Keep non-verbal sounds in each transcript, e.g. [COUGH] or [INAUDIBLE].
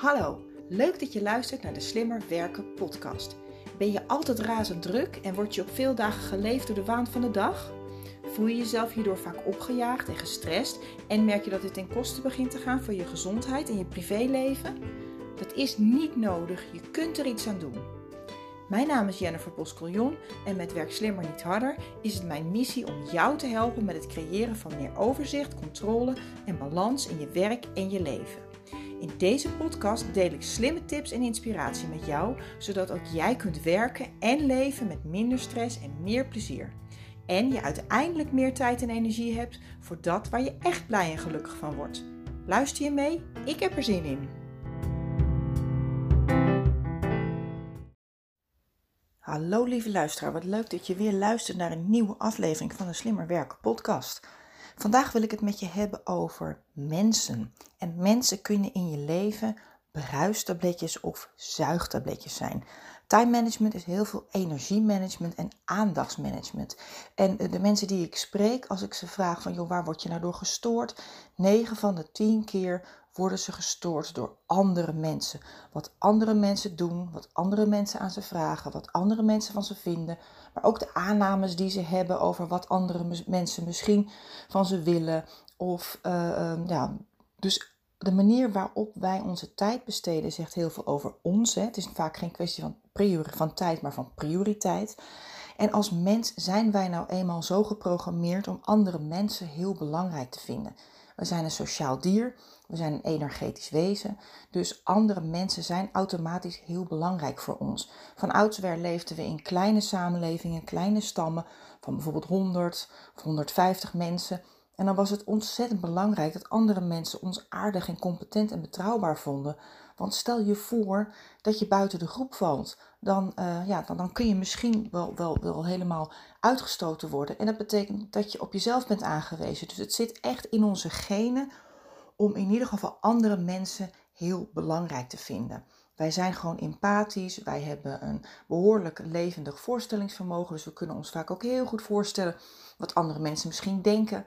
Hallo, leuk dat je luistert naar de Slimmer Werken podcast. Ben je altijd razend druk en word je op veel dagen geleefd door de waan van de dag? Voel je jezelf hierdoor vaak opgejaagd en gestrest en merk je dat dit ten koste begint te gaan voor je gezondheid en je privéleven? Dat is niet nodig, je kunt er iets aan doen. Mijn naam is Jennifer Boscoljon en met Werk Slimmer Niet Harder is het mijn missie om jou te helpen met het creëren van meer overzicht, controle en balans in je werk en je leven. In deze podcast deel ik slimme tips en inspiratie met jou, zodat ook jij kunt werken en leven met minder stress en meer plezier. En je uiteindelijk meer tijd en energie hebt voor dat waar je echt blij en gelukkig van wordt. Luister je mee? Ik heb er zin in. Hallo lieve luisteraar, wat leuk dat je weer luistert naar een nieuwe aflevering van de Slimmer Werken podcast. Vandaag wil ik het met je hebben over mensen. En mensen kunnen in je leven bruistabletjes of zuigtabletjes zijn. Time management is heel veel energiemanagement en aandachtsmanagement. En de mensen die ik spreek, als ik ze vraag van joh, waar word je nou door gestoord? 9 van de 10 keer worden ze gestoord door andere mensen. Wat andere mensen doen, wat andere mensen aan ze vragen, wat andere mensen van ze vinden. Maar ook de aannames die ze hebben over wat andere mensen misschien van ze willen. Of uh, ja, dus de manier waarop wij onze tijd besteden zegt heel veel over ons. Het is vaak geen kwestie van, priori van tijd, maar van prioriteit. En als mens zijn wij nou eenmaal zo geprogrammeerd om andere mensen heel belangrijk te vinden. We zijn een sociaal dier, we zijn een energetisch wezen, dus andere mensen zijn automatisch heel belangrijk voor ons. Van oudsher leefden we in kleine samenlevingen, kleine stammen van bijvoorbeeld 100 of 150 mensen. En dan was het ontzettend belangrijk dat andere mensen ons aardig en competent en betrouwbaar vonden. Want stel je voor dat je buiten de groep valt, dan, uh, ja, dan, dan kun je misschien wel, wel, wel helemaal uitgestoten worden. En dat betekent dat je op jezelf bent aangewezen. Dus het zit echt in onze genen om in ieder geval andere mensen heel belangrijk te vinden. Wij zijn gewoon empathisch, wij hebben een behoorlijk levendig voorstellingsvermogen, dus we kunnen ons vaak ook heel goed voorstellen wat andere mensen misschien denken.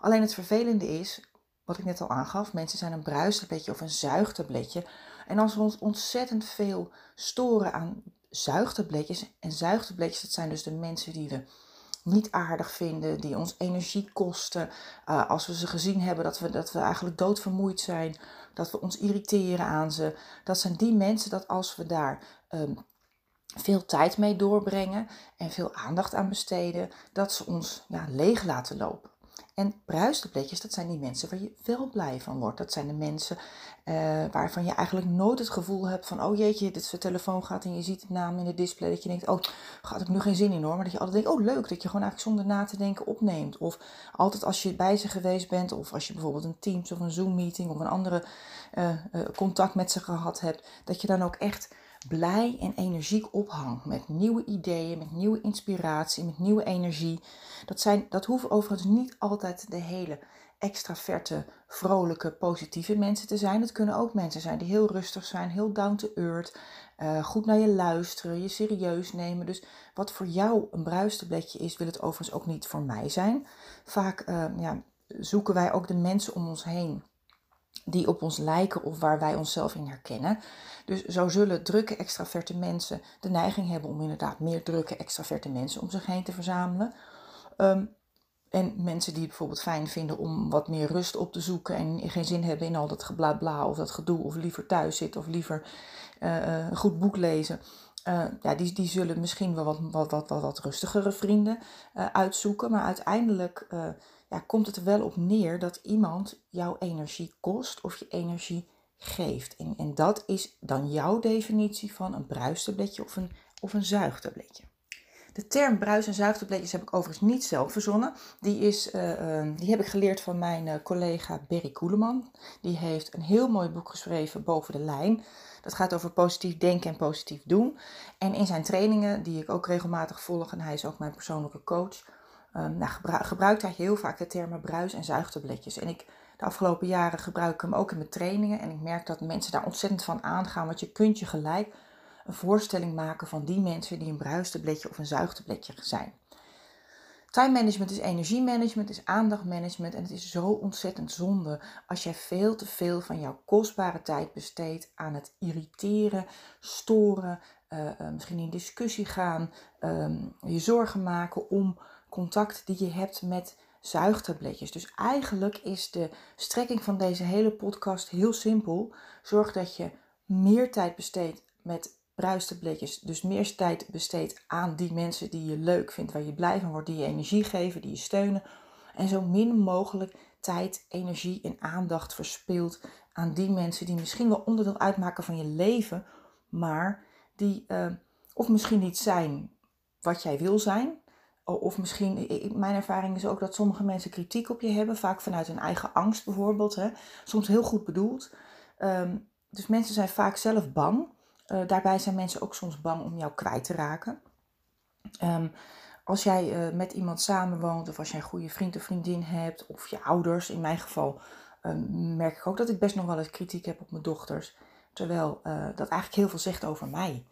Alleen het vervelende is, wat ik net al aangaf, mensen zijn een bruistabletje of een zuigtabletje. En als we ons ontzettend veel storen aan zuigtabletjes, en zuigtabletjes, dat zijn dus de mensen die we niet aardig vinden, die ons energie kosten. Uh, als we ze gezien hebben dat we, dat we eigenlijk doodvermoeid zijn, dat we ons irriteren aan ze. Dat zijn die mensen dat als we daar um, veel tijd mee doorbrengen en veel aandacht aan besteden, dat ze ons ja, leeg laten lopen. En bruistabletjes, dat zijn die mensen waar je wel blij van wordt. Dat zijn de mensen uh, waarvan je eigenlijk nooit het gevoel hebt van, oh jeetje, dit zijn telefoon gaat en je ziet het naam in het display. Dat je denkt, oh, gaat ik nu geen zin in hoor. Maar dat je altijd denkt, oh leuk, dat je gewoon eigenlijk zonder na te denken opneemt. Of altijd als je bij ze geweest bent, of als je bijvoorbeeld een Teams of een Zoom meeting of een andere uh, uh, contact met ze gehad hebt, dat je dan ook echt blij en energiek ophangt. Met nieuwe ideeën, met nieuwe inspiratie, met nieuwe energie. Dat, zijn, dat hoeven overigens niet altijd de hele extraverte, vrolijke, positieve mensen te zijn. Het kunnen ook mensen zijn die heel rustig zijn, heel down to earth, uh, goed naar je luisteren, je serieus nemen. Dus wat voor jou een bruistabletje is, wil het overigens ook niet voor mij zijn. Vaak uh, ja, zoeken wij ook de mensen om ons heen die op ons lijken of waar wij onszelf in herkennen. Dus zo zullen drukke extraverte mensen de neiging hebben om inderdaad meer drukke extraverte mensen om zich heen te verzamelen. Um, en mensen die het bijvoorbeeld fijn vinden om wat meer rust op te zoeken en geen zin hebben in al dat geblabla of dat gedoe, of liever thuis zitten of liever uh, een goed boek lezen. Uh, ja, die, die zullen misschien wel wat, wat, wat, wat, rustigere vrienden uitzoeken. Maar uiteindelijk komt het er wel op neer dat iemand jouw energie kost of je energie geeft. En, en dat is dan jouw definitie van een bruistabletje of een, of een. De term bruis- en zuigtabletjes heb ik overigens niet zelf verzonnen. Die, is, uh, uh, die heb ik geleerd van mijn uh, collega Berry Koeleman. Die heeft een heel mooi boek geschreven, Boven de Lijn. Dat gaat over positief denken en positief doen. En in zijn trainingen, die ik ook regelmatig volg, en hij is ook mijn persoonlijke coach, nou, gebruikt hij heel vaak de termen bruis- en zuigtabletjes. En ik de afgelopen jaren gebruik ik hem ook in mijn trainingen. En ik merk dat mensen daar ontzettend van aangaan. Want je kunt je gelijk een voorstelling maken van die mensen die een bruistabletje of een zuigtabletje zijn. Time management is energiemanagement, is aandachtmanagement. En het is zo ontzettend zonde als jij veel te veel van jouw kostbare tijd besteedt aan het irriteren, storen, uh, uh, misschien in discussie gaan, um, je zorgen maken om contact die je hebt met zuigtabletjes. Dus eigenlijk is de strekking van deze hele podcast heel simpel. Zorg dat je meer tijd besteedt met bruistabletjes. Dus meer tijd besteedt aan die mensen die je leuk vindt, waar je blij van wordt, die je energie geven, die je steunen. En zo min mogelijk tijd, energie en aandacht verspilt aan die mensen die misschien wel onderdeel uitmaken van je leven, maar die uh, of misschien niet zijn wat jij wil zijn. Of misschien, mijn ervaring is ook dat sommige mensen kritiek op je hebben, vaak vanuit hun eigen angst bijvoorbeeld. Hè. Soms heel goed bedoeld. Um, dus mensen zijn vaak zelf bang. Uh, daarbij zijn mensen ook soms bang om jou kwijt te raken. Um, als jij uh, met iemand samenwoont, of als jij een goede vriend of vriendin hebt, of je ouders, in mijn geval, um, merk ik ook dat ik best nog wel eens kritiek heb op mijn dochters. Terwijl uh, dat eigenlijk heel veel zegt over mij.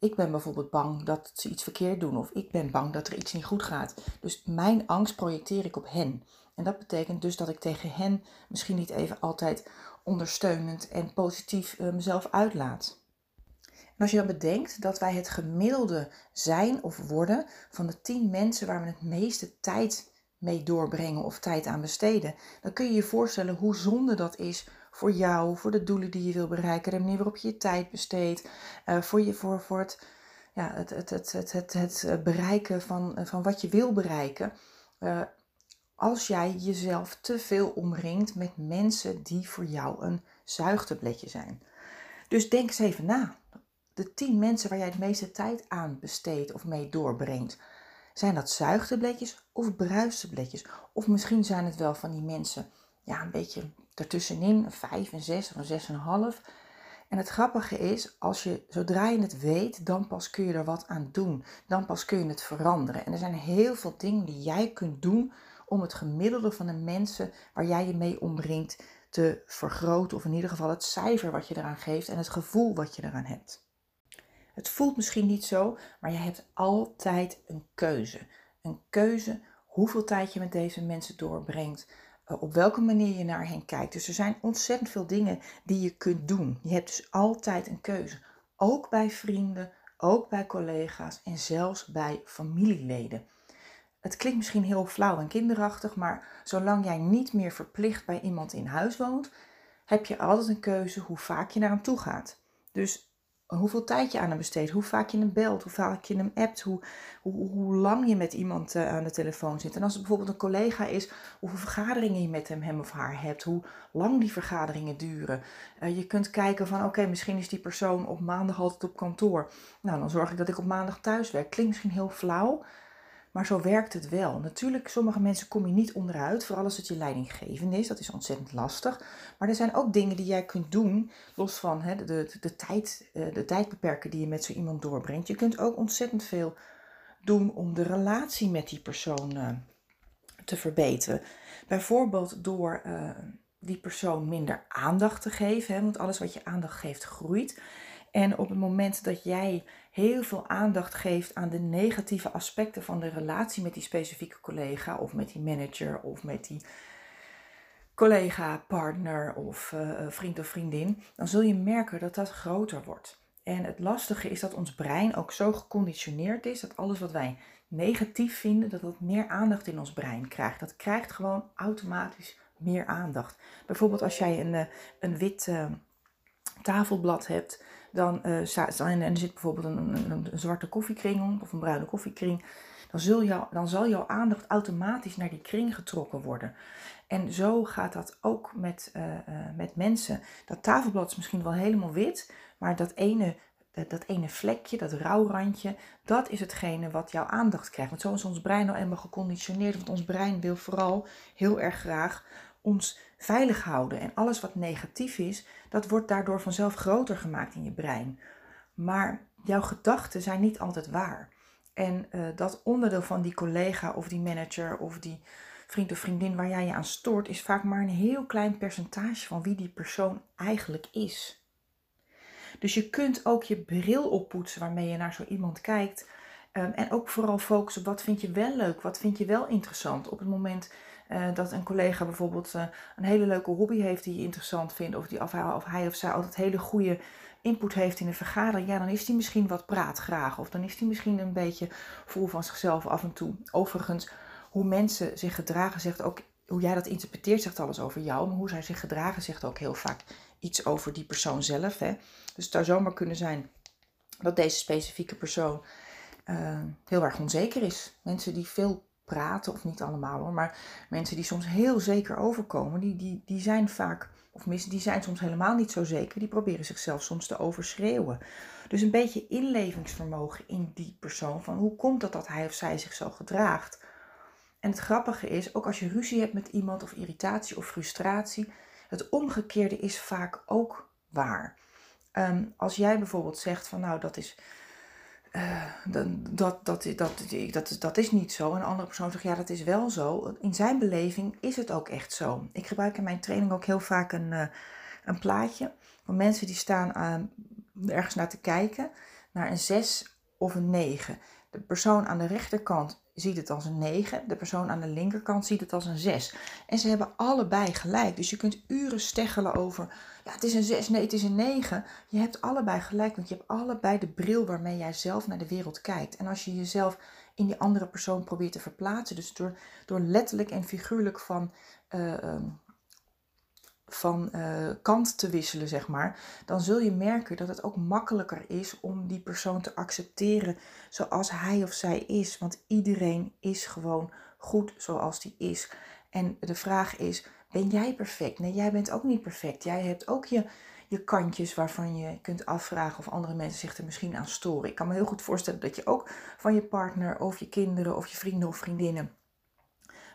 Ik ben bijvoorbeeld bang dat ze iets verkeerd doen, of ik ben bang dat er iets niet goed gaat. Dus mijn angst projecteer ik op hen. En dat betekent dus dat ik tegen hen misschien niet even altijd ondersteunend en positief uh, mezelf uitlaat. En als je dan bedenkt dat wij het gemiddelde zijn of worden van de tien mensen waar we het meeste tijd mee doorbrengen of tijd aan besteden, dan kun je je voorstellen hoe zonde dat is voor jou, voor de doelen die je wil bereiken, de manier waarop je je tijd besteedt, uh, voor, je, voor, voor het, ja, het, het, het, het, het, het bereiken van, van wat je wil bereiken. Als jij jezelf te veel omringt met mensen die voor jou een zuigtabletje zijn. Dus denk eens even na. De tien mensen waar jij het meeste tijd aan besteedt of mee doorbrengt. Zijn dat zuigtabletjes of bruistabletjes? Of misschien zijn het wel van die mensen, ja, een beetje ertussenin, een vijf, een zes of een zes en het grappige is, als je, zodra je het weet, dan pas kun je er wat aan doen. Dan pas kun je het veranderen. En er zijn heel veel dingen die jij kunt doen om het gemiddelde van de mensen waar jij je mee omringt te vergroten. Of in ieder geval het cijfer wat je eraan geeft en het gevoel wat je eraan hebt. Het voelt misschien niet zo, maar je hebt altijd een keuze. Een keuze hoeveel tijd je met deze mensen doorbrengt, op welke manier je naar hen kijkt. Dus er zijn ontzettend veel dingen die je kunt doen. Je hebt dus altijd een keuze. Ook bij vrienden, ook bij collega's en zelfs bij familieleden. Het klinkt misschien heel flauw en kinderachtig, maar zolang jij niet meer verplicht bij iemand in huis woont, heb je altijd een keuze hoe vaak je naar hem toe gaat. Dus hoeveel tijd je aan hem besteedt, hoe vaak je hem belt, hoe vaak je hem appt, hoe, hoe, lang je met iemand uh, aan de telefoon zit. En als het bijvoorbeeld een collega is, hoeveel vergaderingen je met hem, hem of haar hebt, hoe lang die vergaderingen duren. Uh, je kunt kijken van oké, misschien is die persoon op maandag altijd op kantoor. Nou, dan zorg ik dat ik op maandag thuis werk. Klinkt misschien heel flauw, maar zo werkt het wel. Natuurlijk, sommige mensen kom je niet onderuit, vooral als het je leidinggevende is. Dat is ontzettend lastig. Maar er zijn ook dingen die jij kunt doen, los van hè, de, de, de, tijd, eh, de die je met zo iemand doorbrengt. Je kunt ook ontzettend veel doen om de relatie met die persoon uh, te verbeteren. Bijvoorbeeld door uh, die persoon minder aandacht te geven, hè, want alles wat je aandacht geeft groeit. En op het moment dat jij heel veel aandacht geeft aan de negatieve aspecten van de relatie met die specifieke collega of met die manager of met die collega, partner of uh, vriend of vriendin, dan zul je merken dat dat groter wordt. En het lastige is dat ons brein ook zo geconditioneerd is dat alles wat wij negatief vinden, dat dat meer aandacht in ons brein krijgt. Dat krijgt gewoon automatisch meer aandacht. Bijvoorbeeld als jij een, eh, een wit tafelblad hebt dan, uh, en er zit bijvoorbeeld een, een, zwarte koffiekring of een bruine koffiekring, dan, zul jou, dan zal jouw aandacht automatisch naar die kring getrokken worden. En zo gaat dat ook met, uh, uh, met mensen. Dat tafelblad is misschien wel helemaal wit, maar dat ene, dat ene vlekje, dat rouwrandje, dat is hetgene wat jouw aandacht krijgt. Want zo is ons brein nou eenmaal geconditioneerd, want ons brein wil vooral heel erg graag ons veilig houden. En alles wat negatief is, dat wordt daardoor vanzelf groter gemaakt in je brein. Maar jouw gedachten zijn niet altijd waar. En uh, dat onderdeel van die collega of die manager of die vriend of vriendin waar jij je aan stoort, is vaak maar een heel klein percentage van wie die persoon eigenlijk is. Dus je kunt ook je bril oppoetsen waarmee je naar zo iemand kijkt Ehm, en ook vooral focussen op wat vind je wel leuk, wat vind je wel interessant. Op het moment uh, dat een collega bijvoorbeeld uh, een hele leuke hobby heeft die je interessant vindt, of, die, of, hij, of hij of zij altijd hele goede input heeft in een vergadering, ja, dan is die misschien wat praatgraag. Of dan is die misschien een beetje vol van zichzelf af en toe. Overigens, hoe mensen zich gedragen zegt ook, hoe jij dat interpreteert zegt alles over jou. Maar hoe zij zich gedragen zegt ook heel vaak iets over die persoon zelf. Hè? Dus het zou zomaar kunnen zijn dat deze specifieke persoon uh, heel erg onzeker is. Mensen die veel praten, of niet allemaal hoor, maar mensen die soms heel zeker overkomen, die, die, die zijn vaak, of mensen die zijn soms helemaal niet zo zeker, die proberen zichzelf soms te overschreeuwen. Dus een beetje inlevingsvermogen in die persoon, van hoe komt het dat hij of zij zich zo gedraagt. En het grappige is, ook als je ruzie hebt met iemand, of irritatie of frustratie, het omgekeerde is vaak ook waar. Um, als jij bijvoorbeeld zegt van nou dat is uh, dat, dat, dat, dat, dat, dat is niet zo. En een andere persoon zegt ja dat is wel zo. In zijn beleving is het ook echt zo. Ik gebruik in mijn training ook heel vaak een, uh, een plaatje van mensen die staan aan, ergens naar te kijken naar een 6 of een 9. De persoon aan de rechterkant ziet het als een 9. De persoon aan de linkerkant ziet het als een 6. En ze hebben allebei gelijk. Dus je kunt uren steggelen over, ja, het is een 6, nee, het is een 9. Je hebt allebei gelijk, want je hebt allebei de bril waarmee jij zelf naar de wereld kijkt. En als je jezelf in die andere persoon probeert te verplaatsen, dus door, door letterlijk en figuurlijk van uh, van uh, kant te wisselen, zeg maar, dan zul je merken dat het ook makkelijker is om die persoon te accepteren zoals hij of zij is. Want iedereen is gewoon goed zoals die is. En de vraag is, ben jij perfect? Nee, jij bent ook niet perfect. Jij hebt ook je, je kantjes waarvan je kunt afvragen of andere mensen zich er misschien aan storen. Ik kan me heel goed voorstellen dat je ook van je partner of je kinderen of je vrienden of vriendinnen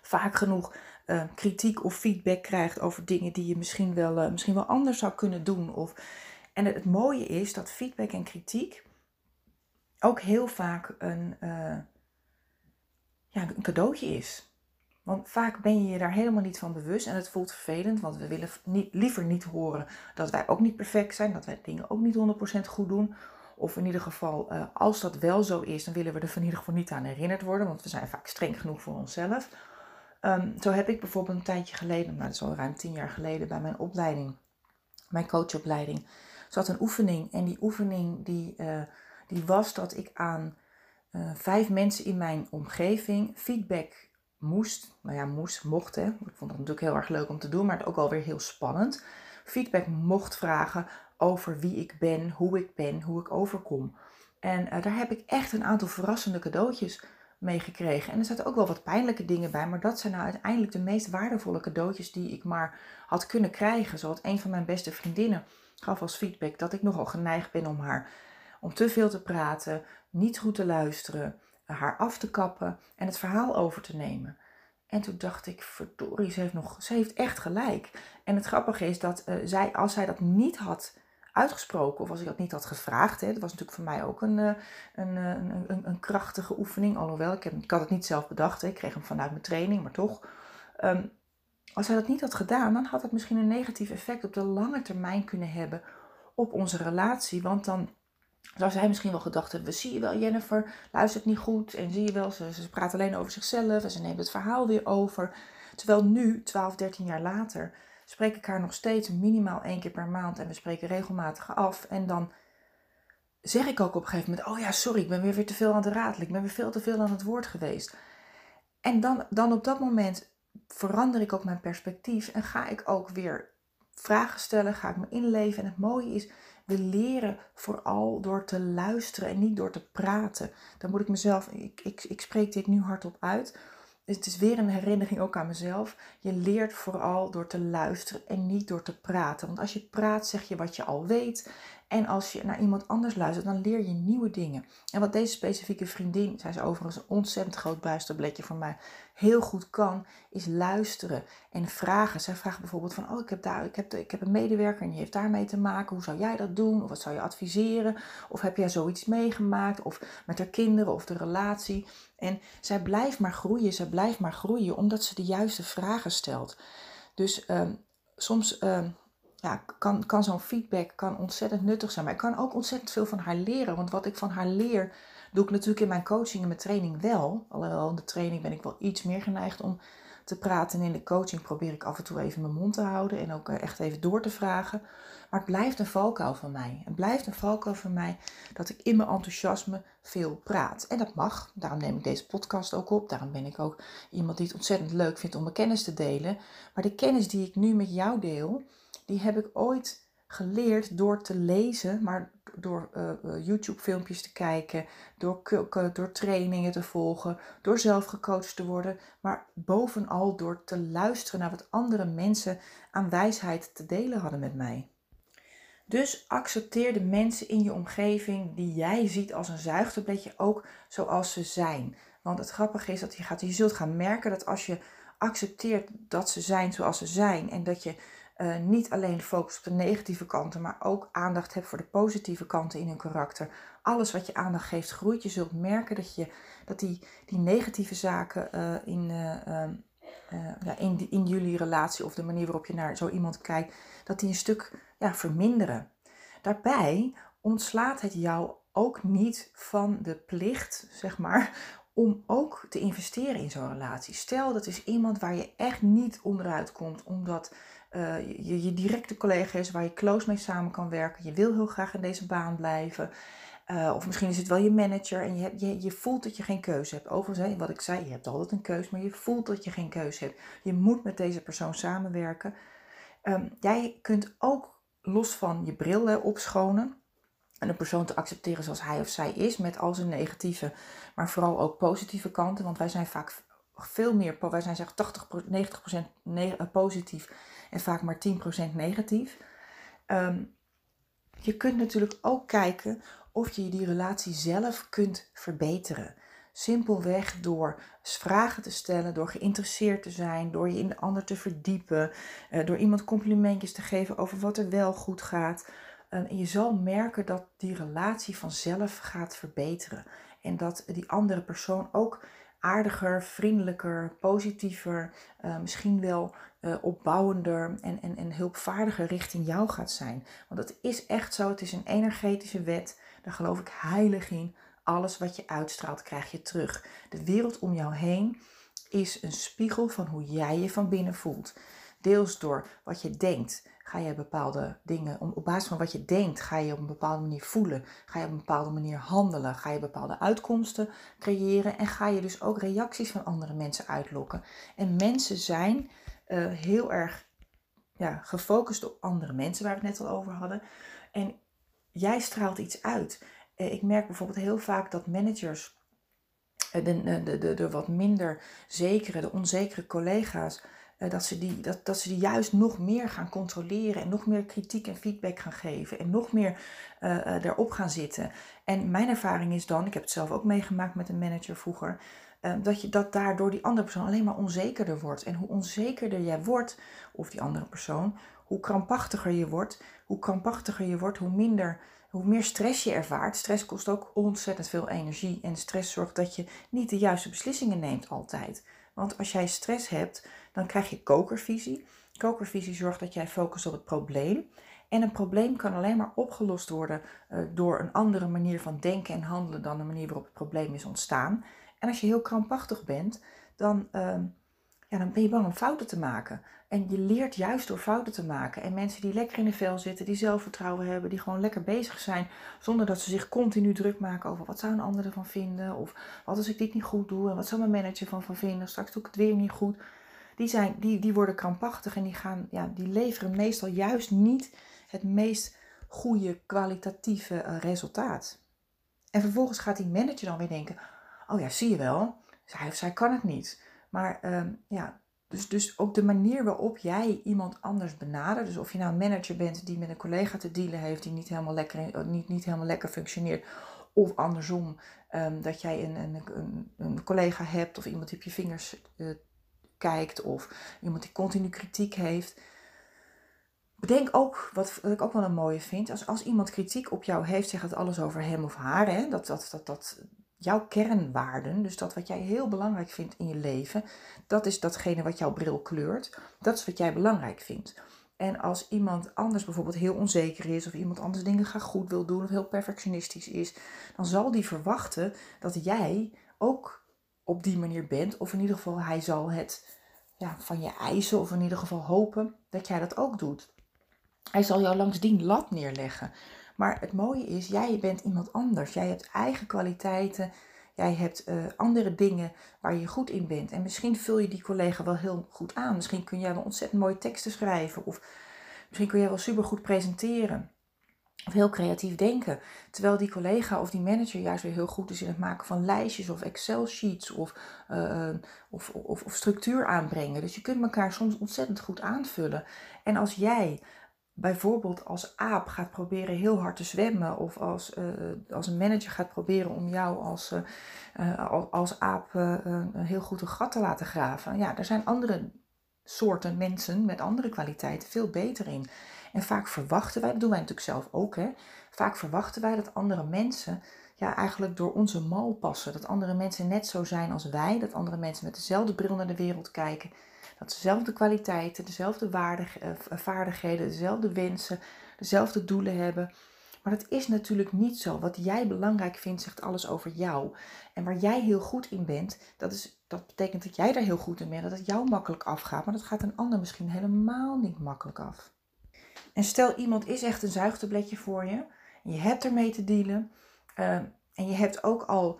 vaak genoeg uh, kritiek of feedback krijgt over dingen die je misschien wel, uh, misschien wel anders zou kunnen doen. Of... En het, mooie is dat feedback en kritiek ook heel vaak een, uh, ja, een cadeautje is. Want vaak ben je je daar helemaal niet van bewust en het voelt vervelend, want we willen liever niet horen dat wij ook niet perfect zijn, dat wij dingen ook niet 100% goed doen. Of in ieder geval, als dat wel zo is, dan willen we er in ieder geval niet aan herinnerd worden, want we zijn vaak streng genoeg voor onszelf. Um, zo heb ik bijvoorbeeld een tijdje geleden, nou dat is al ruim tien jaar geleden, bij mijn opleiding, mijn coachopleiding, zat een oefening. En die oefening die, uh, die was dat ik aan uh, vijf mensen in mijn omgeving feedback moest. Nou ja, moest, mocht hè. Ik vond dat natuurlijk heel erg leuk om te doen, maar ook alweer heel spannend. Feedback mocht vragen over wie ik ben, hoe ik ben, hoe ik overkom. En uh, daar heb ik echt een aantal verrassende cadeautjes meegekregen. En er zaten ook wel wat pijnlijke dingen bij, maar dat zijn nou uiteindelijk de meest waardevolle cadeautjes die ik maar had kunnen krijgen. Zoals een van mijn beste vriendinnen gaf als feedback dat ik nogal geneigd ben om haar om te veel te praten, niet goed te luisteren, haar af te kappen en het verhaal over te nemen. En toen dacht ik, verdorie, ze heeft, nog, ze heeft echt gelijk. En het grappige is dat uh, zij, als zij dat niet had uitgesproken of als ik dat niet had gevraagd. Hè. Dat was natuurlijk voor mij ook een, eh, een, eh, een, een, een krachtige oefening. Alhoewel, ik, heb, ik had het niet zelf bedacht. Ik kreeg hem vanuit mijn training, maar toch. Um, als hij dat niet had gedaan, dan had het misschien een negatief effect op de lange termijn kunnen hebben op onze relatie. Want dan zou zij misschien wel gedacht hebben, zie je wel Jennifer, luistert niet goed. En zie je wel, ze, ze praat alleen over zichzelf en ze neemt het verhaal weer over. Terwijl nu, 12, 13 jaar later, spreek ik haar nog steeds minimaal één keer per maand en we spreken regelmatig af. En dan zeg ik ook op een gegeven moment: Oh ja, sorry, ik ben weer, weer te veel aan het ratelen. Ik ben weer veel te veel aan het woord geweest. En dan, dan op dat moment verander ik ook mijn perspectief en ga ik ook weer vragen stellen, ga ik me inleven. En het mooie is, we leren vooral door te luisteren en niet door te praten. Dan moet ik mezelf, ik, ik, ik spreek dit nu hardop uit, het is weer een herinnering ook aan mezelf. Je leert vooral door te luisteren en niet door te praten. Want als je praat, zeg je wat je al weet. En als je naar iemand anders luistert, dan leer je nieuwe dingen. En wat deze specifieke vriendin, zij is overigens een ontzettend groot buisterbletje voor mij, heel goed kan, is luisteren en vragen. Zij vraagt bijvoorbeeld van, oh ik heb, daar, ik heb, ik heb een medewerker en die heeft daarmee te maken. Hoe zou jij dat doen? Of wat zou je adviseren? Of heb jij zoiets meegemaakt? Of met haar kinderen of de relatie? En zij blijft maar groeien, zij blijft maar groeien, omdat ze de juiste vragen stelt. Dus um, soms... Um, ja, kan, kan zo'n feedback kan ontzettend nuttig zijn. Maar ik kan ook ontzettend veel van haar leren. Want wat ik van haar leer, Doe ik natuurlijk in mijn coaching en mijn training wel. Alhoewel in de training ben ik wel iets meer geneigd om te praten. En in de coaching probeer ik af en toe even mijn mond te houden en ook echt even door te vragen. Maar het blijft een valkuil van mij. Het blijft een valkuil van mij dat ik in mijn enthousiasme veel praat. En dat mag. Daarom neem ik deze podcast ook op. Daarom ben ik ook iemand die het ontzettend leuk vindt om mijn kennis te delen. Maar de kennis die ik nu met jou deel, die heb ik ooit geleerd door te lezen, maar door uh, YouTube-filmpjes te kijken, door, door trainingen te volgen, door zelf gecoacht te worden, maar bovenal door te luisteren naar wat andere mensen aan wijsheid te delen hadden met mij. Dus accepteer de mensen in je omgeving die jij ziet als een zuigtabletje ook zoals ze zijn. Want het grappige is dat je, gaat, je zult gaan merken dat als je accepteert dat ze zijn zoals ze zijn en dat je uh, niet alleen focust op de negatieve kanten, maar ook aandacht hebt voor de positieve kanten in hun karakter. Alles wat je aandacht geeft groeit. Je zult merken dat, je, dat die, die negatieve zaken uh, in, uh, ja, in, in jullie relatie of de manier waarop je naar zo iemand kijkt, dat die een stuk ja, verminderen. Daarbij ontslaat het jou ook niet van de plicht, zeg maar, om ook te investeren in zo'n relatie. Stel, dat is iemand waar je echt niet onderuit komt, omdat uh, je, directe collega is waar je close mee samen kan werken. Je wil heel graag in deze baan blijven. Uh, of misschien is het wel je manager en je, je, je voelt dat je geen keuze hebt. Overigens, wat ik zei, je hebt altijd een keuze, maar je voelt dat je geen keuze hebt. Je moet met deze persoon samenwerken. Um, jij kunt ook los van je bril opschonen en een persoon te accepteren zoals hij of zij is, met al zijn negatieve, maar vooral ook positieve kanten. Want wij zijn vaak veel meer, wij zijn zeg 80, 90% positief en vaak maar 10% negatief. Um, je kunt natuurlijk ook kijken of je die relatie zelf kunt verbeteren. Simpelweg door vragen te stellen, door geïnteresseerd te zijn, door je in de ander te verdiepen, uh, door iemand complimentjes te geven over wat er wel goed gaat. Uh, en je zal merken dat die relatie vanzelf gaat verbeteren. En dat die andere persoon ook aardiger, vriendelijker, positiever, uh, misschien wel uh, opbouwender en, en, en hulpvaardiger richting jou gaat zijn. Want het is echt zo, het is een energetische wet, daar geloof ik heilig in. Alles wat je uitstraalt krijg je terug. De wereld om jou heen is een spiegel van hoe jij je van binnen voelt. Deels door wat je denkt, ga je bepaalde dingen, op basis van wat je denkt, ga je op een bepaalde manier voelen, ga je op een bepaalde manier handelen, ga je bepaalde uitkomsten creëren en ga je dus ook reacties van andere mensen uitlokken. En mensen zijn uh, heel erg ja, gefocust op andere mensen, waar we het net al over hadden. En jij straalt iets uit. Uh, ik merk bijvoorbeeld heel vaak dat managers, uh, de, de, de, wat minder zekere, de onzekere collega's, eh, dat, ze die, dat, dat ze die juist nog meer gaan controleren en nog meer kritiek en feedback gaan geven en nog meer erop gaan zitten. En mijn ervaring is dan, ik heb het zelf ook meegemaakt met een manager vroeger, dat je dat daardoor die andere persoon alleen maar onzekerder wordt. En hoe onzekerder jij wordt, of die andere persoon, hoe krampachtiger je wordt. Hoe krampachtiger je wordt, hoe minder, hoe meer stress je ervaart. Stress kost ook ontzettend veel energie en stress zorgt dat je niet de juiste beslissingen neemt altijd. Want als jij stress hebt, dan krijg je kokervisie. Kokervisie zorgt dat jij focust op het probleem. En een probleem kan alleen maar opgelost worden uh, door een andere manier van denken en handelen dan de manier waarop het probleem is ontstaan. En als je heel krampachtig bent, dan, uh, dan ben je bang om fouten te maken. En je leert juist door fouten te maken. En mensen die lekker in de vel zitten, die zelfvertrouwen hebben, die gewoon lekker bezig zijn, zonder dat ze zich continu druk maken over wat zou een ander ervan vinden, of wat als ik dit niet goed doe, en wat zou mijn manager van, van vinden, straks doe ik het weer niet goed die, zijn, die, die worden krampachtig en die, gaan, ja, die leveren meestal juist niet het meest goede kwalitatieve eh, resultaat. En vervolgens gaat die manager dan weer denken: Oh ja, zie je wel, zij of zij kan het niet. Maar uh, ja, dus, dus ook de manier waarop jij iemand anders benadert. Dus of je nou een manager bent die met een collega te dealen heeft die niet helemaal lekker, eh, niet, niet helemaal lekker functioneert. Of andersom, um, dat jij een, een, een, collega hebt of iemand die op je vingers uh, kijkt of iemand die continu kritiek heeft. Bedenk ook, wat, wat ik ook wel een mooie vind, als, als iemand kritiek op jou heeft, zegt het alles over hem of haar. Hè? Dat, dat, dat, dat jouw kernwaarden, dus dat wat jij heel belangrijk vindt in je leven, dat is datgene wat jouw bril kleurt. Dat is wat jij belangrijk vindt. En als iemand anders bijvoorbeeld heel onzeker is, of iemand anders dingen graag goed wil doen, of heel perfectionistisch is, dan zal die verwachten dat jij ook op die manier bent. Of in ieder geval, hij zal het ja, van je eisen, of in ieder geval hopen dat jij dat ook doet. Hij zal jou langs die lat neerleggen. Maar het mooie is, jij bent iemand anders. Jij hebt eigen kwaliteiten. Jij hebt uh, andere dingen waar je goed in bent. En misschien vul je die collega wel heel goed aan. Misschien kun jij wel ontzettend mooie teksten schrijven. Of misschien kun jij wel supergoed presenteren. Of heel creatief denken. Terwijl die collega of die manager juist weer heel goed is in het maken van lijstjes of Excel-sheets of, uh, of, of, of structuur aanbrengen. Dus je kunt elkaar soms ontzettend goed aanvullen. En als jij bijvoorbeeld als aap gaat proberen heel hard te zwemmen, of als, uh, als een manager gaat proberen om jou als, uh, als, aap heel goed een gat te laten graven. Ja, er zijn andere soorten mensen met andere kwaliteiten veel beter in. En vaak verwachten wij, dat doen wij natuurlijk zelf ook, hè, vaak verwachten wij dat andere mensen ja, eigenlijk door onze mal passen. Dat andere mensen net zo zijn als wij, dat andere mensen met dezelfde bril naar de wereld kijken dat dezelfde kwaliteiten, dezelfde waardig, eh, vaardigheden, dezelfde wensen, dezelfde doelen hebben. Maar dat is natuurlijk niet zo. Wat jij belangrijk vindt, zegt alles over jou. En waar jij heel goed in bent, dat, is, dat betekent dat jij daar heel goed in bent. Dat het jou makkelijk afgaat. Maar dat gaat een ander misschien helemaal niet makkelijk af. En stel iemand is echt een zuigtabletje voor je. Je hebt ermee te dealen. Uh, en je hebt ook al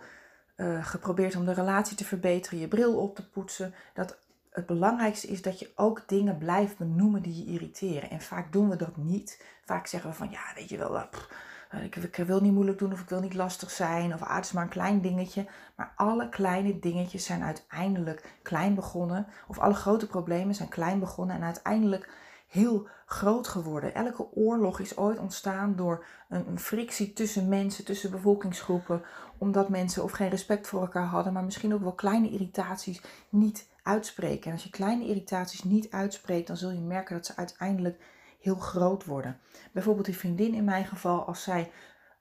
geprobeerd om de relatie te verbeteren. Je bril op te poetsen. Dat het belangrijkste is dat je ook dingen blijft benoemen die je irriteren. En vaak doen we dat niet. Vaak zeggen we van, ja, weet je wel, eh, ik, ik, wil niet moeilijk doen of ik wil niet lastig zijn. Of ah, het is maar een klein dingetje. Maar alle kleine dingetjes zijn uiteindelijk klein begonnen. Of alle grote problemen zijn klein begonnen en uiteindelijk heel groot geworden. Elke oorlog is ooit ontstaan door een, een, frictie tussen mensen, tussen bevolkingsgroepen, omdat mensen of geen respect voor elkaar hadden, maar misschien ook wel kleine irritaties niet uitspreken. En als je kleine irritaties niet uitspreekt, dan zul je merken dat ze uiteindelijk heel groot worden. Bijvoorbeeld die vriendin in mijn geval, als zij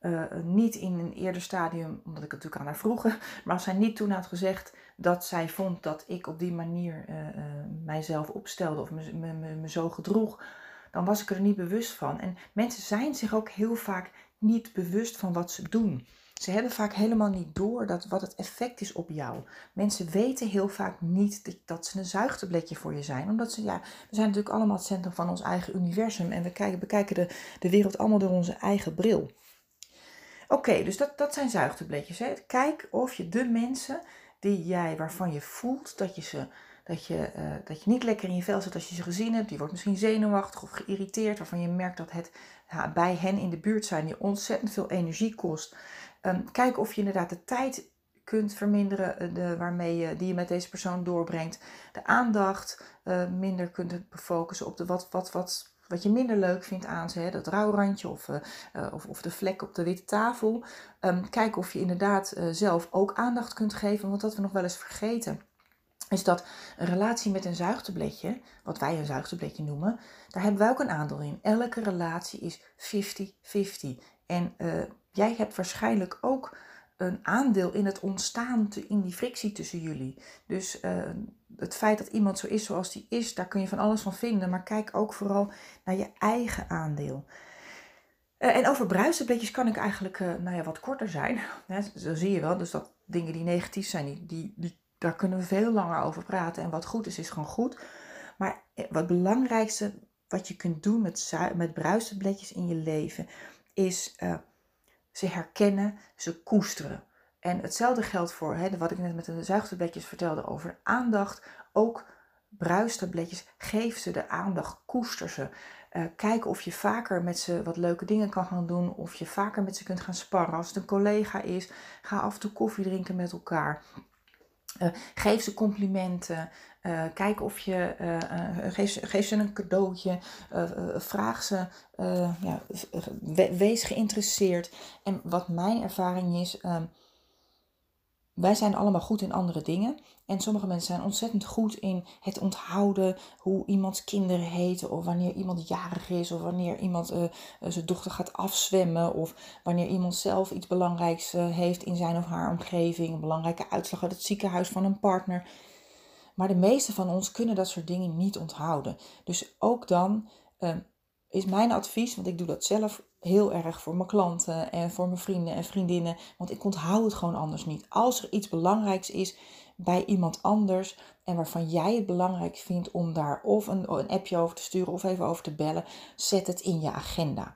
uh, niet in een eerder stadium, omdat ik het natuurlijk aan haar vroeg, [LAUGHS] maar als zij niet toen had gezegd dat zij vond dat ik op die manier uh, uh, mijzelf opstelde of me, me, me zo gedroeg, dan was ik er niet bewust van. En mensen zijn zich ook heel vaak niet bewust van wat ze doen. Ze hebben vaak helemaal niet door dat, wat het effect is op jou. Mensen weten heel vaak niet dat, ze een zuigtabletje voor je zijn. Omdat ze, ja, we zijn natuurlijk allemaal het centrum van ons eigen universum. En we kijken, bekijken de, de wereld allemaal door onze eigen bril. Oké, dus dat, dat zijn zuigtabletjes. Hè. Kijk of je de mensen die jij, waarvan je voelt dat je ze dat je, uh, dat je niet lekker in je vel zit als je ze gezien hebt. Die wordt misschien zenuwachtig of geïrriteerd. Waarvan je merkt dat het ja, bij hen in de buurt zijn je ontzettend veel energie kost. Um, kijk of je inderdaad de tijd kunt verminderen eh, de, waarmee die je met deze persoon doorbrengt. De aandacht uh, minder kunt focussen op de wat, wat, wat, wat je minder leuk vindt aan ze. Hè? Dat rouwrandje of, uh, of, of de vlek op de witte tafel. Um, kijk of je inderdaad zelf ook aandacht kunt geven. Want wat we nog wel eens vergeten is dat een relatie met een zuigtabletje, wat wij een zuigtabletje noemen, daar hebben wij ook een aandeel in. Elke relatie is 50-50. En jij hebt waarschijnlijk ook een aandeel in het ontstaan, in die frictie tussen jullie. Dus uh, het feit dat iemand zo is zoals die is, daar kun je van alles van vinden. Maar kijk ook vooral naar je eigen aandeel. Uh, en over bruistabletjes kan ik eigenlijk nou ja, wat korter zijn. [LAUGHS] Zo zie je wel. Dus dat dingen die negatief zijn, die, die, die daar kunnen we veel langer over praten. En wat goed is, is gewoon goed. Maar eh, wat belangrijkste wat je kunt doen met, met in je leven, is ze herkennen, ze koesteren. En hetzelfde geldt voor hè, wat ik net met de zuigtabletjes vertelde over aandacht. Ook bruistabletjes, geef ze de aandacht, koester ze. Uh, kijk of je vaker met ze wat leuke dingen kan gaan doen. Of je vaker met ze kunt gaan sparren. Als het een collega is, ga af en toe koffie drinken met elkaar. Uh, geef ze complimenten. Uh, kijk of je. Geef, geef, ze een cadeautje. vraag ze. ja, wees geïnteresseerd. En wat mijn ervaring is. Ehm, wij zijn allemaal goed in andere dingen. En sommige mensen zijn ontzettend goed in het onthouden hoe iemands kinderen heten. Of wanneer iemand jarig is. Of wanneer iemand uh, zijn dochter gaat afzwemmen. Of wanneer iemand zelf iets belangrijks uh, heeft in zijn of haar omgeving. Een belangrijke uitslag uit het ziekenhuis van een partner. Maar de meeste van ons kunnen dat soort dingen niet onthouden. Dus ook dan ehm, is mijn advies, want ik doe dat zelf heel erg voor mijn klanten en voor mijn vrienden en vriendinnen, want ik onthoud het gewoon anders niet. Als er iets belangrijks is bij iemand anders en waarvan jij het belangrijk vindt om daar of een, een appje over te sturen of even over te bellen, zet het in je agenda.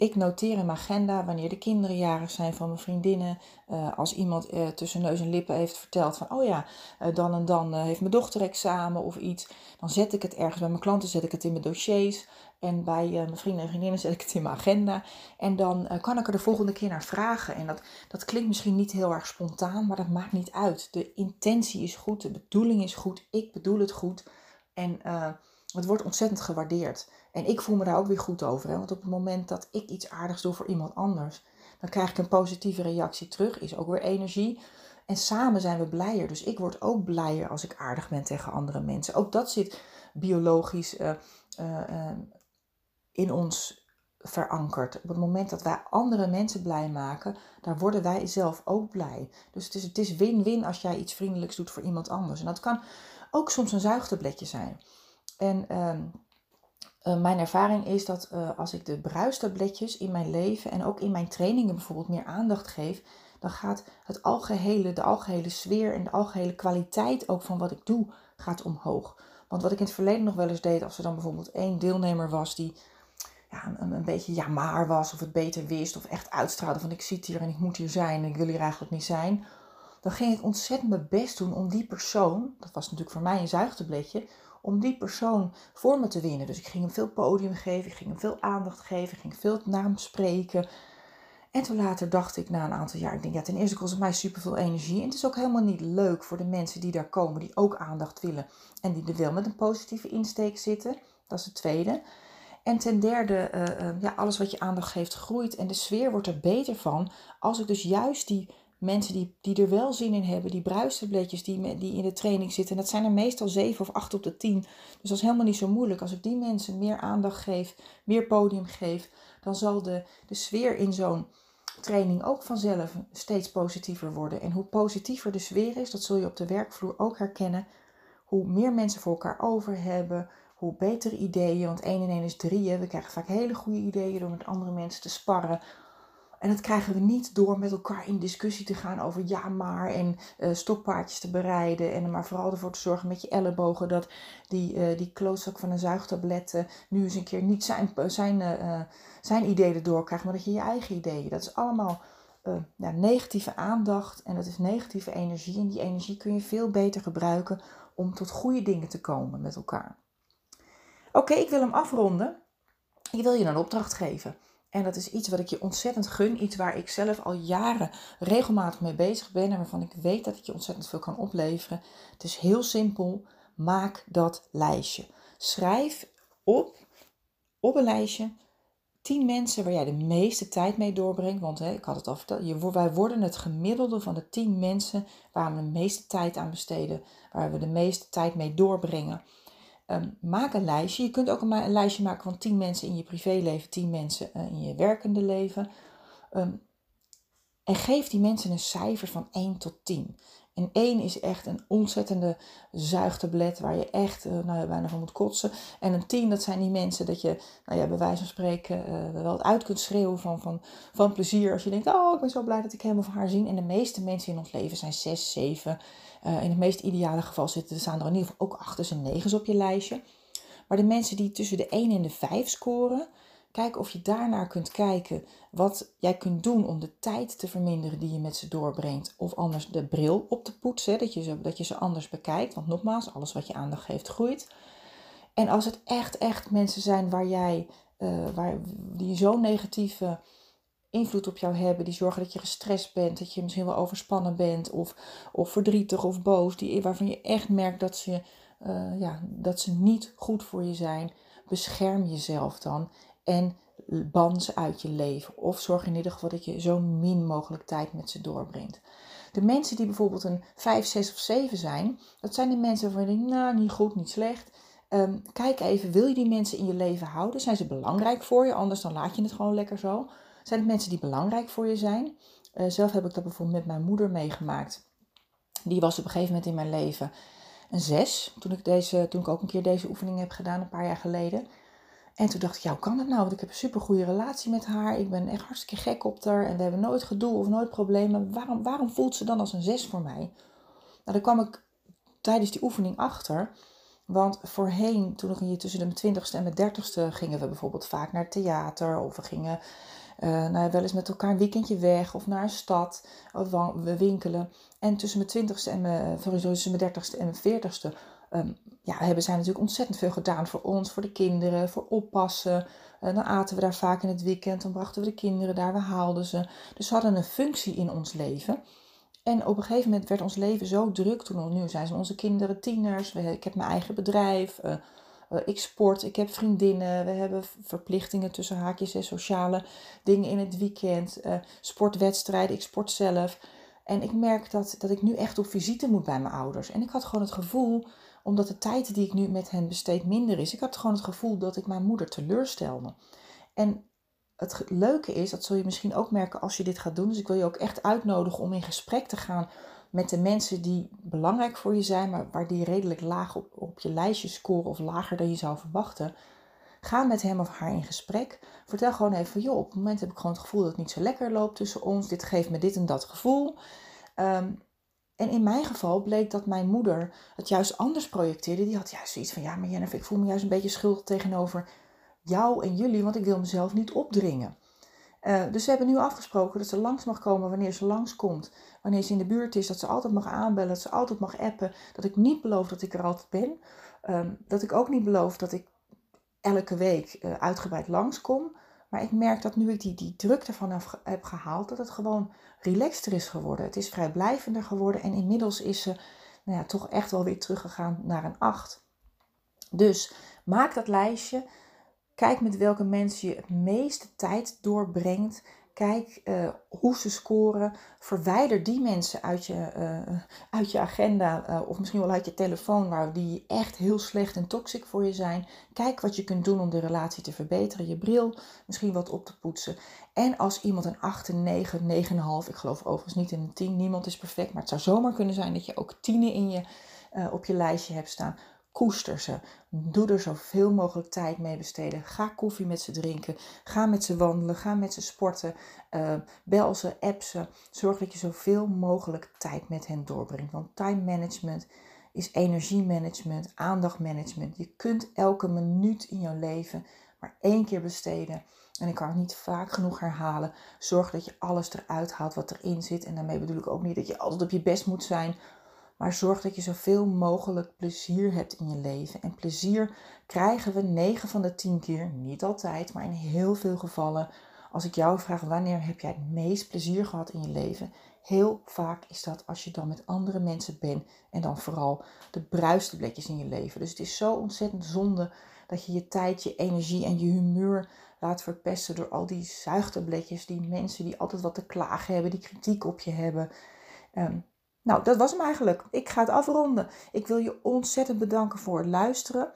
Ik noteer in mijn agenda wanneer de kinderen jarig zijn van mijn vriendinnen. Uh, als iemand uh, tussen neus en lippen heeft verteld van, oh ja, uh, dan en dan heeft mijn dochter examen of iets. Dan zet ik het ergens bij mijn klanten, zet ik het in mijn dossiers. En bij mijn vrienden en vriendinnen [LAUGHS] zet ik het in mijn agenda. En dan kan ik er de volgende keer naar vragen. En dat, dat klinkt misschien niet heel erg spontaan, maar dat maakt niet uit. De intentie is goed, de bedoeling is goed, ik bedoel het goed. En het wordt ontzettend gewaardeerd. En ik voel me daar ook weer goed over. Hè? Want op het moment dat ik iets aardigs doe voor iemand anders, dan krijg ik een positieve reactie terug. Is ook weer energie. En samen zijn we blijer. Dus ik word ook blijer als ik aardig ben tegen andere mensen. Ook dat zit biologisch uh, uh, in ons verankerd. Op het moment dat wij andere mensen blij maken, daar worden wij zelf ook blij. Dus het is, win-win als jij iets vriendelijks doet voor iemand anders. En dat kan ook soms een zuigtabletje zijn. En ehm, uh, mijn ervaring is dat uh, als ik de bruistabletjes in mijn leven en ook in mijn trainingen bijvoorbeeld meer aandacht geef, dan gaat het algehele, de algehele sfeer en de algehele kwaliteit ook van wat ik doe, gaat omhoog. Want wat ik in het verleden nog wel eens deed, als er dan bijvoorbeeld één deelnemer was die ja, een, een beetje ja maar was of het beter wist of echt uitstraalde van ik zit hier en ik moet hier zijn en ik wil hier eigenlijk niet zijn, dan ging ik ontzettend mijn best doen om die persoon, dat was natuurlijk voor mij een zuigtabletje, om die persoon voor me te winnen. Dus ik ging hem veel podium geven, ik ging hem veel aandacht geven, ik ging veel naar hem spreken. En toen later dacht ik na een aantal jaar, ik denk ja, ten eerste kost het mij superveel energie. En het is ook helemaal niet leuk voor de mensen die daar komen, die ook aandacht willen. En die er wel met een positieve insteek zitten. Dat is het tweede. En ten derde, uh, ja, alles wat je aandacht geeft groeit en de sfeer wordt er beter van als ik dus juist die mensen die, die er wel zin in hebben, die bruistabletjes die, die in de training zitten. En dat zijn er meestal zeven of acht op de tien. Dus dat is helemaal niet zo moeilijk. Als ik die mensen meer aandacht geef, meer podium geef, dan zal de, de sfeer in zo'n training ook vanzelf steeds positiever worden. En hoe positiever de sfeer is, dat zul je op de werkvloer ook herkennen. Hoe meer mensen voor elkaar over hebben, hoe betere ideeën. Want 1 en 1 is 3. We krijgen vaak hele goede ideeën door met andere mensen te sparren en dat krijgen we niet door met elkaar in discussie te gaan over ja maar en uh, stokpaardjes te bereiden. En maar vooral ervoor te zorgen met je ellebogen dat die, uh, die klootzak van een zuigtablet nu eens een keer niet zijn, zijn, zijn ideeën erdoor krijgt, maar dat je je eigen ideeën. Dat is allemaal ja, negatieve aandacht en dat is negatieve energie. En die energie kun je veel beter gebruiken om tot goede dingen te komen met elkaar. Oké, ik wil hem afronden. Ik wil je een opdracht geven. En dat is iets wat ik je ontzettend gun. Iets waar ik zelf al jaren regelmatig mee bezig ben. En waarvan ik weet dat het je ontzettend veel kan opleveren. Het is heel simpel. Maak dat lijstje. Schrijf op, op een lijstje 10 mensen waar jij de meeste tijd mee doorbrengt. Want hè, ik had het al verteld, wij worden het gemiddelde van de 10 mensen waar we de meeste tijd aan besteden. Waar we de meeste tijd mee doorbrengen. Ehm, maak een lijstje. Je kunt ook een, lijstje maken van 10 mensen in je privéleven, 10 mensen uh, in je werkende leven. Um, en geef die mensen een cijfer van 1 tot 10. En 1 is echt een ontzettende zuigtablet waar je echt uh, nou, bijna van moet kotsen. En een 10, dat zijn die mensen dat je, nou ja, bij wijze van spreken, uh, wel uit kunt schreeuwen van, van, van plezier. Als je denkt, oh, ik ben zo blij dat ik hem of haar zie. En de meeste mensen in ons leven zijn 6, 7. Uh, in het meest ideale geval zitten, er staan er in ieder geval ook 8 en 9 op je lijstje. Maar de mensen die tussen de 1 en de 5 scoren, Kijk of je daarnaar kunt kijken wat jij kunt doen om de tijd te verminderen die je met ze doorbrengt. Of anders de bril op te poetsen, dat je ze, dat je ze anders bekijkt. Want nogmaals, alles wat je aandacht geeft groeit. En als het echt, echt mensen zijn waar jij, uh, waar, die zo'n negatieve invloed op jou hebben, die zorgen dat je gestrest bent, dat je misschien wel overspannen bent of, of verdrietig of boos, die, waarvan je echt merkt dat ze, uh, ja, dat ze niet goed voor je zijn, bescherm jezelf dan en ban uit je leven. Of zorg in ieder geval dat je zo min mogelijk tijd met ze doorbrengt. De mensen die bijvoorbeeld een 5, 6 of 7 zijn, dat zijn de mensen waarvan je denkt, nou niet goed, niet slecht. Um, kijk even, wil je die mensen in je leven houden? Zijn ze belangrijk voor je? Anders dan laat je het gewoon lekker zo. Zijn het mensen die belangrijk voor je zijn? Uh, zelf heb ik dat bijvoorbeeld met mijn moeder meegemaakt. Die was op een gegeven moment in mijn leven een 6. Toen ik, deze, toen ik ook een keer deze oefening heb gedaan, een paar jaar geleden. En toen dacht ik, ja, hoe kan dat nou? Want ik heb een super goede relatie met haar. Ik ben echt hartstikke gek op haar. En we hebben nooit gedoe of nooit problemen. Waarom, waarom voelt ze dan als een zes voor mij? Nou, daar kwam ik tijdens die oefening achter. Want voorheen, toen nog tussen de twintigste en mijn dertigste, gingen we bijvoorbeeld vaak naar theater. Of we gingen uh, nou, wel eens met elkaar een weekendje weg of naar een stad. Of we winkelen. En tussen mijn twintigste en sorry, tussen mijn dertigste en mijn veertigste um, ja, hebben zij natuurlijk ontzettend veel gedaan voor ons, voor de kinderen, voor oppassen. Uh, dan aten we daar vaak in het weekend, dan brachten we de kinderen daar, we haalden ze. Dus we hadden een functie in ons leven. En op een gegeven moment werd ons leven zo druk. Toen nu zijn ze onze kinderen tieners. We, ik heb mijn eigen bedrijf. Uh, ik sport, ik heb vriendinnen, we hebben verplichtingen tussen haakjes en sociale dingen in het weekend, sportwedstrijden, ik sport zelf. En ik merk dat, dat ik nu echt op visite moet bij mijn ouders. En ik had gewoon het gevoel, omdat de tijd die ik nu met hen besteed minder is, ik had gewoon het gevoel dat ik mijn moeder teleurstelde. En het leuke is, dat zul je misschien ook merken als je dit gaat doen. Dus ik wil je ook echt uitnodigen om in gesprek te gaan met de mensen die belangrijk voor je zijn, maar waar die redelijk laag op, op je lijstje scoren of lager dan je zou verwachten. Ga met hem of haar in gesprek. Vertel gewoon even, joh, op het moment heb ik gewoon het gevoel dat het niet zo lekker loopt tussen ons. Dit geeft me dit en dat gevoel. Ehm, en in mijn geval bleek dat mijn moeder het juist anders projecteerde. Die had juist zoiets van, ja, maar Jennifer, ik voel me juist een beetje schuldig tegenover jou en jullie, want ik wil mezelf niet opdringen. Uh, dus we hebben nu afgesproken dat ze langs mag komen wanneer ze langskomt. Wanneer ze in de buurt is, dat ze altijd mag aanbellen, dat ze altijd mag appen. Dat ik niet beloof dat ik er altijd ben. Um, dat ik ook niet beloof dat ik elke week uh, uitgebreid langskom. Maar ik merk dat nu ik die, die druk ervan heb, heb gehaald, dat het gewoon relaxter is geworden. Het is vrijblijvender geworden en inmiddels is ze nou ja, toch echt wel weer teruggegaan naar een 8. Dus maak dat lijstje. Kijk met welke mensen je het meeste tijd doorbrengt. Kijk uh, hoe ze scoren. Verwijder die mensen uit je, uh, uit je agenda uh, of misschien wel uit je telefoon waar die echt heel slecht en toxic voor je zijn. Kijk wat je kunt doen om de relatie te verbeteren. Je bril misschien wat op te poetsen. En als iemand een 8, een 9, 9,5, ik geloof overigens niet in een 10, niemand is perfect, maar het zou zomaar kunnen zijn dat je ook tienen in je, op je lijstje hebt staan Koester ze. Doe er zoveel mogelijk tijd mee besteden. Ga koffie met ze drinken. Ga met ze wandelen. Ga met ze sporten. Uh, bel ze, app ze. Zorg dat je zoveel mogelijk tijd met hen doorbrengt. Want time management is energiemanagement, aandachtmanagement. Je kunt elke minuut in jouw leven maar één keer besteden. En ik kan het niet vaak genoeg herhalen. Zorg dat je alles eruit haalt wat erin zit. En daarmee bedoel ik ook niet dat je altijd op je best moet zijn maar zorg dat je zoveel mogelijk plezier hebt in je leven. En plezier krijgen we 9 van de 10 keer, niet altijd, maar in heel veel gevallen. Als ik jou vraag wanneer heb jij het meest plezier gehad in je leven? Heel vaak is dat als je dan met andere mensen bent en dan vooral de bruistabletjes in je leven. Dus het is zo ontzettend zonde dat je je tijd, je energie en je humeur laat verpesten door al die zuigtabletjes, die mensen die altijd wat te klagen hebben, die kritiek op je hebben. Um, nou, dat was hem eigenlijk. Ik ga het afronden. Ik wil je ontzettend bedanken voor het luisteren.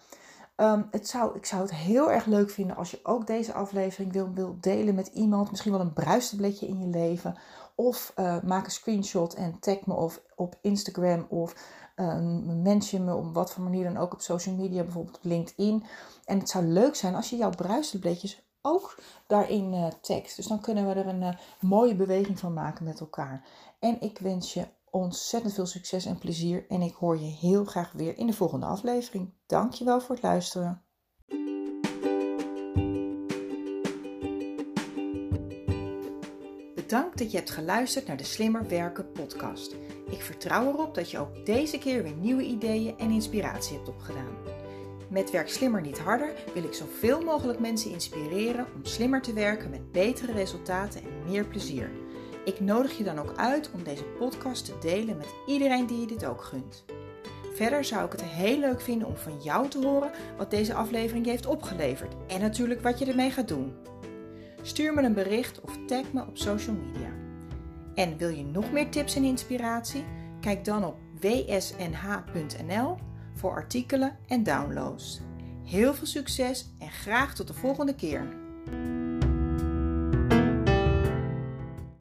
Ehm, het zou, ik zou het heel erg leuk vinden als je ook deze aflevering wil, wil delen met iemand. Misschien wel een bruistabletje in je leven. Of uh, maak een screenshot en tag me of op Instagram of uh, mention me op wat voor manier dan ook op social media, bijvoorbeeld op LinkedIn. En het zou leuk zijn als je jouw bruistabletjes ook daarin uh, tagt. Dus dan kunnen we er een mooie beweging van maken met elkaar. En ik wens je ontzettend veel succes en plezier. En ik hoor je heel graag weer in de volgende aflevering. Dankjewel voor het luisteren. Bedankt dat je hebt geluisterd naar de Slimmer Werken podcast. Ik vertrouw erop dat je ook deze keer weer nieuwe ideeën en inspiratie hebt opgedaan. Met Werk Slimmer Niet Harder wil ik zoveel mogelijk mensen inspireren om slimmer te werken met betere resultaten en meer plezier. Ik nodig je dan ook uit om deze podcast te delen met iedereen die je dit ook gunt. Verder zou ik het heel leuk vinden om van jou te horen wat deze aflevering je heeft opgeleverd en natuurlijk wat je ermee gaat doen. Stuur me een bericht of tag me op social media. En wil je nog meer tips en inspiratie? Kijk dan op wsnh.nl voor artikelen en downloads. Heel veel succes en graag tot de volgende keer.